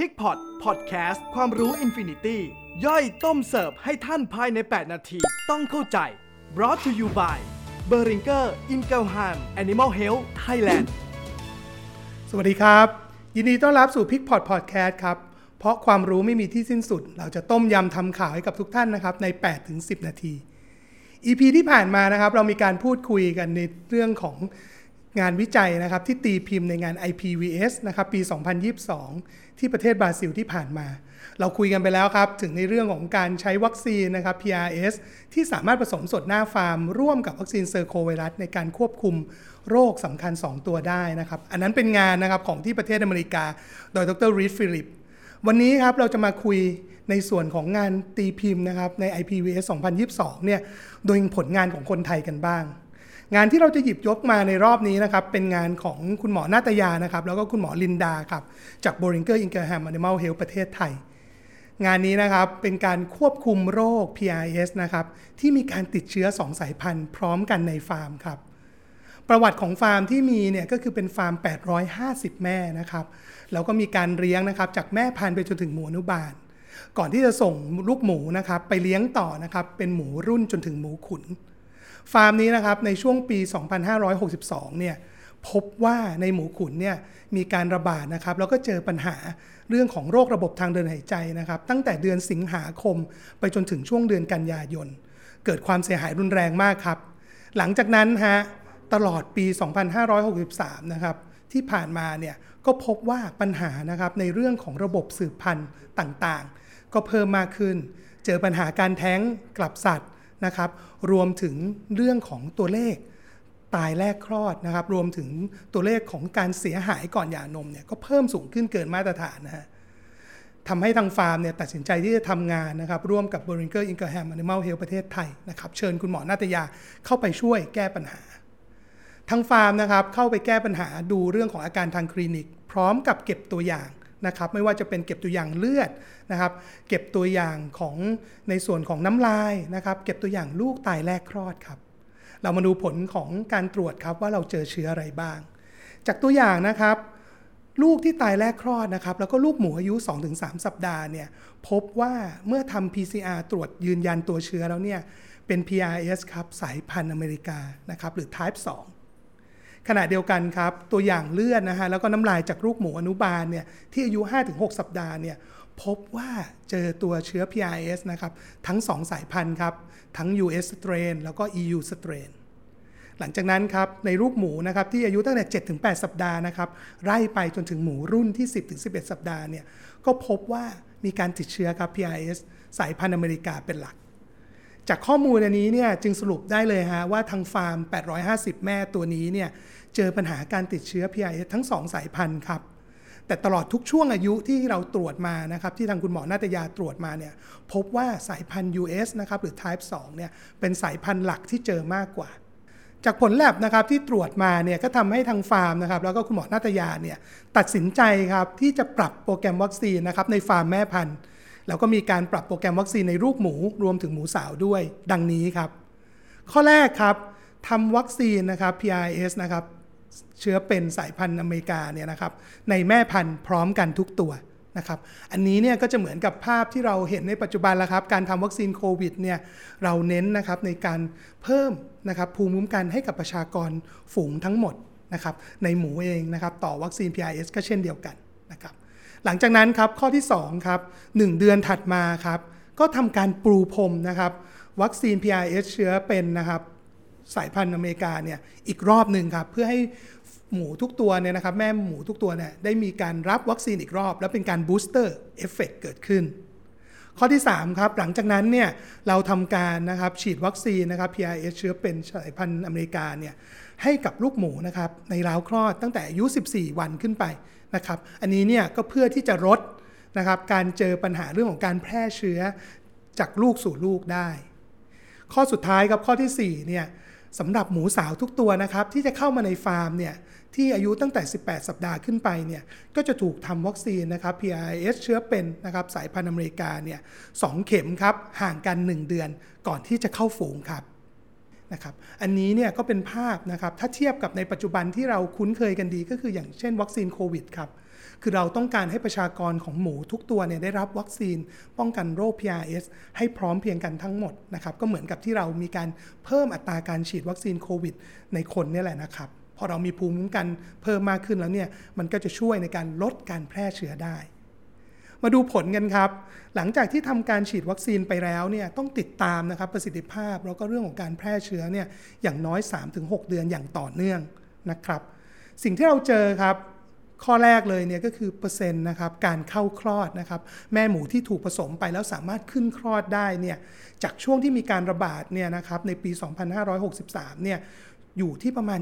PigPot Podcast ความรู้ infinity ย่อยต้มเสิร์ฟให้ท่านภายใน 8 นาที ต้องเข้าใจ brought to you by b e r i n g e r i n g e l h a m Animal Health Thailand สวัสดีครับ ยินดีต้อนรับสู่พิกพอ t พอดแคสต์ครับ เพราะความรู้ไม่มีที่สิ้นสุด เราจะต้มยำทำข่าวให้กับทุกท่านนะครับ ใน 8-10 นาที EP ที่ผ่านมานะครับ เรามีการพูดคุยกันในเรื่องของ งานวิจัยนะครับที่ตีพิมพ์ในงาน IPVS นะครับปี 2022 ที่ประเทศบราซิลที่ผ่านมา เราคุยกันไปแล้วครับ ถึงในเรื่องของการใช้วัคซีนนะครับ PRRS ที่สามารถผสมสดหน้าฟาร์ม ร่วมกับวัคซีน circovirus ในการควบคุมโรคสำคัญ 2 ตัวได้นะครับ อันนั้นเป็นงานนะครับของที่ประเทศอเมริกา โดยดร.รีดฟิลิปวันนี้ครับเราจะมาคุยในส่วนของงานตีพิมพ์นะครับใน IPVS 2022 เนี่ยโดยผลงานของคนไทยกันบ้าง งานที่เราจะหยิบยกมาในรอบนี้นะครับ เป็นงานของคุณหมอนาตยานะครับ แล้วก็คุณหมอลินดาครับ จาก b o r i n g e r Ingraham Animal Health ประเทศไทย งานนี้นะครับเป็นการควบคุมโรค PRS นะครับที่มีการติดเชื้อ 2 สายพันธุ์ พร้อมกันในฟาร์มครับประวัติของฟาร์มที่มีเนี่ยก็คือเป็นฟาร์ม 850 แม่นะครับ แล้วก็มีการเลี้ยงนะครับจากแม่พันธุ์ไปจนถึงหมูอนุบาล ก่อนที่จะส่งลูกหมูนะครับไปเลี้ยงต่อนะครับเป็นหมูรุ่นจนถึงหมูขุน ฟาร์มนี้นะครับในช่วงปี 2562 เนี่ยพบว่าในหมูขุนเนี่ยมีการระบาดนะครับแล้วก็เจอปัญหาเรื่องของโรคระบบทางเดินหายใจนะครับ ตั้งแต่เดือนสิงหาคมไปจนถึงช่วงเดือนกันยายน เกิดความเสียหายรุนแรงมากครับ หลังจากนั้นฮะตลอดปี 2563 นะครับที่ผ่านมาเนี่ยก็พบว่าปัญหานะครับในเรื่องของระบบสืบพันธุ์ต่างๆ ก็เพิ่มมากขึ้น เจอปัญหาการแท้งกลับสัตว์ นะครับ รวมถึงเรื่องของตัวเลขตายแรกคลอดนะครับ รวมถึงตัวเลขของการเสียหายก่อนหย่านมเนี่ยก็เพิ่มสูงขึ้นเกินมาตรฐานนะฮะทำให้ทางฟาร์มเนี่ยตัดสินใจที่จะทำงานนะครับ ร่วมกับ b o r i n g e r Ingraham Animal Health ประเทศไทยนะครับ เชิญคุณหมอนาตยาเข้าไปช่วยแก้ปัญหา ทางฟาร์มนะครับเข้าไปแก้ปัญหาดูเรื่องของอาการทางคลินิก พร้อมกับเก็บตัวอย่าง นะครับไม่ว่าจะเป็นเก็บตัวอย่างเลือดนะครับ เก็บตัวอย่างของในส่วนของน้ำลายนะครับ เก็บตัวอย่างลูกตายแรกคลอดครับ เรามาดูผลของการตรวจครับว่าเราเจอเชื้ออะไรบ้าง จากตัวอย่างนะครับ ลูกที่ตายแรกคลอดนะครับ แล้วก็ลูกหมูอายุ 2-3 สัปดาห์เนี่ยพบว่าเมื่อทำ PCR ตรวจยืนยันตัวเชื้อแล้วเนี่ยเป็น PRS ครับสายพันธุ์อเมริกานะครับหรือ Type 2 ขณะเดียวกันครับ ตัวอย่างเลือดนะฮะแล้วก็น้ำลายจากลูกหมูอนุบาลเนี่ยที่อายุ 5-6 สัปดาห์เนี่ยพบว่าเจอตัวเชื้อ PRS นะครับ ทั้ง 2 สายพันธุ์ครับ ทั้ง US strain แล้วก็ EU strain หลังจากนั้นครับในลูกหมูนะครับที่อายุตั้งแต่ 7-8 สัปดาห์นะครับไล่ไปจนถึงหมูรุ่นที่ 10-11 สัปดาห์เนี่ยก็พบว่ามีการติดเชื้อครับ PRS สายพันธุ์อเมริกาเป็นหลัก จากข้อมูลอันนี้เนี่ยจึงสรุปได้เลยฮะว่าทางฟาร์ม 850 แม่ตัวนี้เนี่ยเจอปัญหาการติดเชื้อ PRS ทั้ง 2 สายพันธุ์ครับ แต่ตลอดทุกช่วงอายุที่เราตรวจมานะครับที่ทางคุณหมอนาตยาตรวจมาเนี่ยพบว่าสายพันธุ์ US นะครับหรือ Type 2เนี่ยเป็นสายพันธุ์หลักที่เจอมากกว่า จากผลแลบนะครับที่ตรวจมาเนี่ยก็ทำให้ทางฟาร์มนะครับแล้วก็คุณหมอนาตยาเนี่ยตัดสินใจครับที่จะปรับโปรแกรมวัคซีนนะครับในฟาร์มแม่พันธุ์ แล้วก็มีการปรับโปรแกรมวัคซีนในลูกหมูรวมถึงหมูสาวด้วย ดังนี้ครับ ข้อแรกครับทำวัคซีนนะครับ PRRS นะครับเชื้อเป็นสายพันธุ์อเมริกาเนี่ยนะครับในแม่พันธุ์พร้อมกันทุกตัวนะครับอันนี้เนี่ยก็จะเหมือนกับภาพที่เราเห็นในปัจจุบันแล้วครับ การทำวัคซีนโควิดเนี่ยเราเน้นนะครับในการเพิ่มนะครับภูมิคุ้มกันให้กับประชากรฝูงทั้งหมดนะครับในหมูเองนะครับต่อวัคซีน PRS ก็เช่นเดียวกันนะครับ หลังจากนั้นครับข้อที่2ครับ1เดือนถัดมาครับก็ทำการปูพรมนะครับ วัคซีน PRRS เชื้อเป็นนะครับสายพันธุ์อเมริกาเนี่ยอีกรอบหนึ่งครับเพื่อให้หมูทุกตัวเนี่ยนะครับแม่หมูทุกตัวเนี่ยได้มีการรับวัคซีนอีกรอบ แล้วเป็นการ booster effect เกิดขึ้น ข้อที่ 3 ครับ หลังจากนั้นเนี่ยเราทำการนะครับฉีดวัคซีนนะครับ PRS เชื้อเป็นสายพันธุ์อเมริกาเนี่ยให้กับลูกหมูนะครับในร้าวคลอดตั้งแต่อายุ 14 วันขึ้นไปนะครับอันนี้เนี่ยก็เพื่อที่จะลดนะครับการเจอปัญหาเรื่องของการแพร่เชื้อจากลูกสู่ลูกได้ ข้อสุดท้ายครับข้อที่4เนี่ยสำหรับหมูสาวทุกตัวนะครับที่จะเข้ามาในฟาร์มเนี่ย ที่อายุตั้งแต่ 18 สัปดาห์ขึ้นไปเนี่ยก็จะถูกทำวัคซีนนะครับ PRS เชื้อเป็นนะครับสายพันธุ์อเมริกาเนี่ยสเข็มครับห่างกัน 1 เดือนก่อนที่จะเข้าฝูงครับนะครับอันนี้เนี่ยก็เป็นภาพนะครับถ้าเทียบกับในปัจจุบันที่เราคุ้นเคยกันดีก็คืออย่างเช่นวัคซีนโควิดครับคือเราต้องการให้ประชากรของหมูทุกตัวเนี่ยได้รับวัคซีนป้องกันโรค PRS ให้พร้อมเพียงกันทั้งหมดนะครับก็เหมือนกับที่เรามีการเพิ่มอัตราการฉีดวัคซีนโควิดในคนนี่แหละนะครับ พอเรามีภูมิคุ้มกันเพิ่มมากขึ้นแล้วเนี่ยมันก็จะช่วยในการลดการแพร่เชื้อได้ มาดูผลกันครับ หลังจากที่ทำการฉีดวัคซีนไปแล้วเนี่ยต้องติดตามนะครับประสิทธิภาพแล้วก็เรื่องของการแพร่เชื้อเนี่ยอย่างน้อย 3-6 เดือนอย่างต่อเนื่องนะครับ สิ่งที่เราเจอครับข้อแรกเลยเนี่ยก็คือเปอร์เซ็นต์นะครับการเข้าคลอดนะครับแม่หมูที่ถูกผสมไปแล้วสามารถขึ้นคลอดได้เนี่ยจากช่วงที่มีการระบาดเนี่ยนะครับในปี 2563เนี่ย อยู่ที่ประมาณ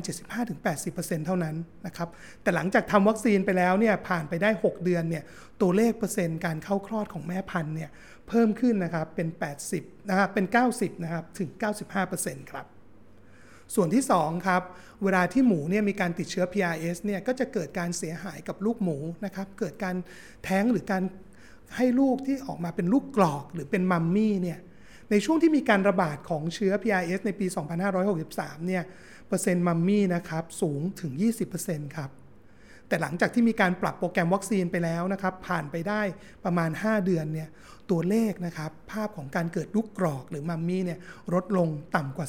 75-80%เท่านั้นนะครับ แต่หลังจากทำวัคซีนไปแล้วเนี่ยผ่านไปได้ 6 เดือนเนี่ยตัวเลขเปอร์เซ็นต์การเข้าคลอดของแม่พันธุ์เนี่ยเพิ่มขึ้นนะครับเป็น 80นะครับเป็น 90นะครับถึง 95%ครับส่วนที่ 2 ครับ เวลาที่หมูเนี่ยมีการติดเชื้อ PRS เนี่ยก็จะเกิดการเสียหายกับลูกหมูนะครับ เกิดการแท้งหรือการให้ลูกที่ออกมาเป็นลูกกรอกหรือเป็นมัมมี่เนี่ยในช่วงที่มีการระบาดของเชื้อ PRS ในปี 2563 เนี่ย เปอร์เซ็นต์มัมมี่นะครับสูงถึง 20%ครับแต่หลังจากที่มีการปรับโปรแกรมวัคซีนไปแล้วนะครับผ่านไปได้ประมาณ 5 เดือนเนี่ยตัวเลขนะครับภาพของการเกิดลูกกรอกหรือมัมมี่เนี่ยลดลงต่ำกว่า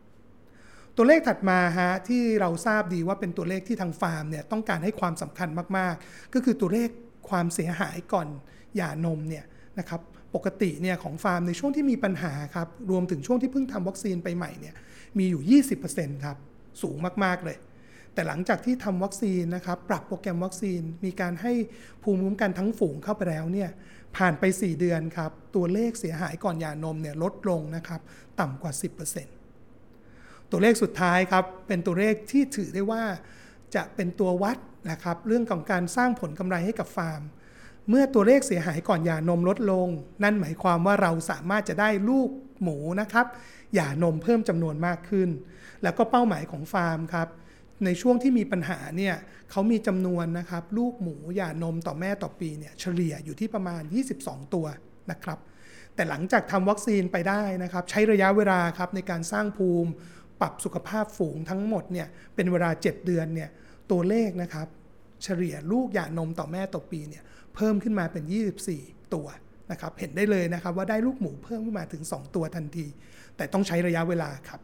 10%ตัวเลขถัดมาฮะที่เราทราบดีว่าเป็นตัวเลขที่ทางฟาร์มเนี่ยต้องการให้ความสำคัญมากๆ ก็คือตัวเลขความเสียหายก่อนหย่านมเนี่ยนะครับปกติเนี่ยของฟาร์มในช่วงที่มีปัญหาครับรวมถึงช่วงที่เพิ่งทำวัคซีนไปใหม่เนี่ย มีอยู่ 20%ครับ สูงมาก ๆ เลย แต่หลังจากที่ทำวัคซีนนะครับ ปรับโปรแกรมวัคซีน มีการให้ภูมิคุ้มกันทั้งฝูงเข้าไปแล้วเนี่ย ผ่านไป 4 เดือนครับ ตัวเลขเสียหายก่อนยานมเนี่ยลดลงนะครับ ต่ำกว่า 10%ตัวเลขสุดท้ายครับ เป็นตัวเลขที่ถือได้ว่าจะเป็นตัววัดนะครับ เรื่องของการสร้างผลกำไรให้กับฟาร์ม เมื่อตัวเลขเสียหายก่อนหย่านมลดลง นั่นหมายความว่าเราสามารถจะได้ลูกหมูนะครับหย่านมเพิ่มจำนวนมากขึ้น แล้วก็เป้าหมายของฟาร์มครับในช่วงที่มีปัญหาเนี่ยเขามีจำนวนนะครับลูกหมูหย่านมต่อแม่ต่อปีเนี่ยเฉลี่ยอยู่ที่ประมาณ 22 ตัวนะครับ แต่หลังจากทำวัคซีนไปได้นะครับ ใช้ระยะเวลาครับในการสร้างภูมิ ปรับสุขภาพฝูงทั้งหมดเนี่ยเป็นเวลา 7 เดือนเนี่ยตัวเลขนะครับ เฉลี่ยลูกหย่านมต่อแม่ต่อปีเนี่ยเพิ่มขึ้นมาเป็น 24 ตัวนะครับเห็นได้เลยนะครับว่าได้ลูกหมูเพิ่มขึ้นมาถึง 2 ตัวทันที แต่ต้องใช้ระยะเวลาครับ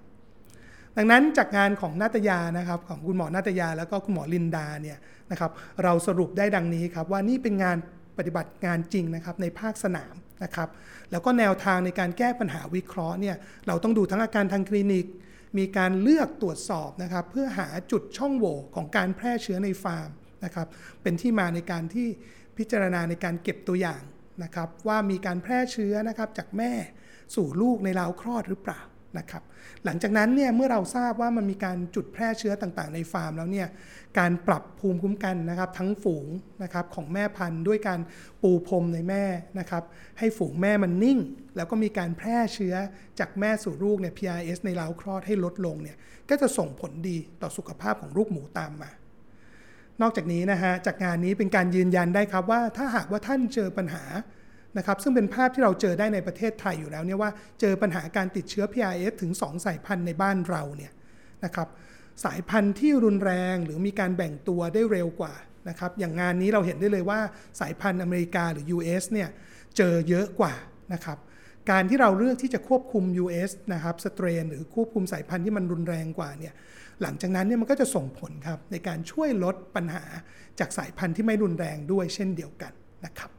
ดังนั้นจากงานของนาตยานะครับของคุณหมอนาตยาแล้วก็คุณหมอลินดาเนี่ยนะครับเราสรุปได้ดังนี้ครับว่านี่เป็นงานปฏิบัติงานจริงนะครับในภาคสนามนะครับแล้วก็แนวทางในการแก้ปัญหาวิเคราะห์เนี่ยเราต้องดูทั้งอาการทางคลินิก มีการเลือกตรวจสอบนะครับเพื่อหาจุดช่องโหว่ของการแพร่เชื้อในฟาร์ม นะครับ เป็นที่มาในการที่พิจารณาในการเก็บตัวอย่างนะครับ ว่ามีการแพร่เชื้อนะครับจากแม่สู่ลูกในราวคลอดหรือเปล่านะครับ หลังจากนั้นเนี่ยเมื่อเราทราบว่ามันมีการจุดแพร่เชื้อต่างๆ ในฟาร์มแล้วเนี่ยการปรับภูมิคุ้มกันนะครับ ทั้งฝูงนะครับของแม่พันธุ์ด้วยการปูพรมในแม่นะครับ ให้ฝูงแม่มันนิ่ง แล้วก็มีการแพร่เชื้อจากแม่สู่ลูกเนี่ย PRS ในราวคลอดให้ลดลงเนี่ยก็จะส่งผลดีต่อสุขภาพของลูกหมูตามมา นอกจากนี้นะฮะจากงานนี้เป็นการยืนยันได้ครับว่าถ้าหากว่าท่านเจอปัญหานะครับซึ่งเป็นภาพที่เราเจอได้ในประเทศไทยอยู่แล้วเนี่ยว่าเจอปัญหาการติดเชื้อ PRS ถึง 2 สายพันธุ์ในบ้านเราเนี่ยนะครับสายพันธุ์ที่รุนแรงหรือมีการแบ่งตัวได้เร็วกว่านะครับอย่างงานนี้เราเห็นได้เลยว่าสายพันธุ์อเมริกาหรือ US เนี่ยเจอเยอะกว่านะครับ การที่เราเลือกที่จะควบคุม US นะครับสเตรนหรือควบคุมสายพันธุ์ที่มันรุนแรงกว่าเนี่ยหลังจากนั้นเนี่ยมันก็จะส่งผลครับในการช่วยลดปัญหาจากสายพันธุ์ที่ไม่รุนแรงด้วยเช่นเดียวกันนะครับ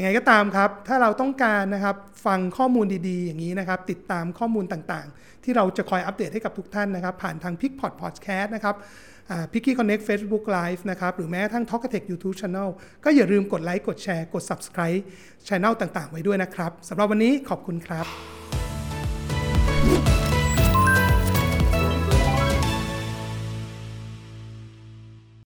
ยังไงก็ตามครับ ถ้าเราต้องการนะครับฟังข้อมูลดีๆ อย่างนี้นะครับ ติดตามข้อมูลต่างๆ ที่เราจะคอยอัปเดตให้กับทุกท่านนะครับ ผ่านทาง p i c p o t Podcast นะครับPiggy Connect Facebook Live นะครับ หรือแม้กระทั่ง Talkatech YouTube Channel ก็อย่าลืมกดไลค์กดแชร์กด Subscribe Channel ต่างๆ ไว้ด้วยนะครับสำหรับวันนี้ขอบคุณครับ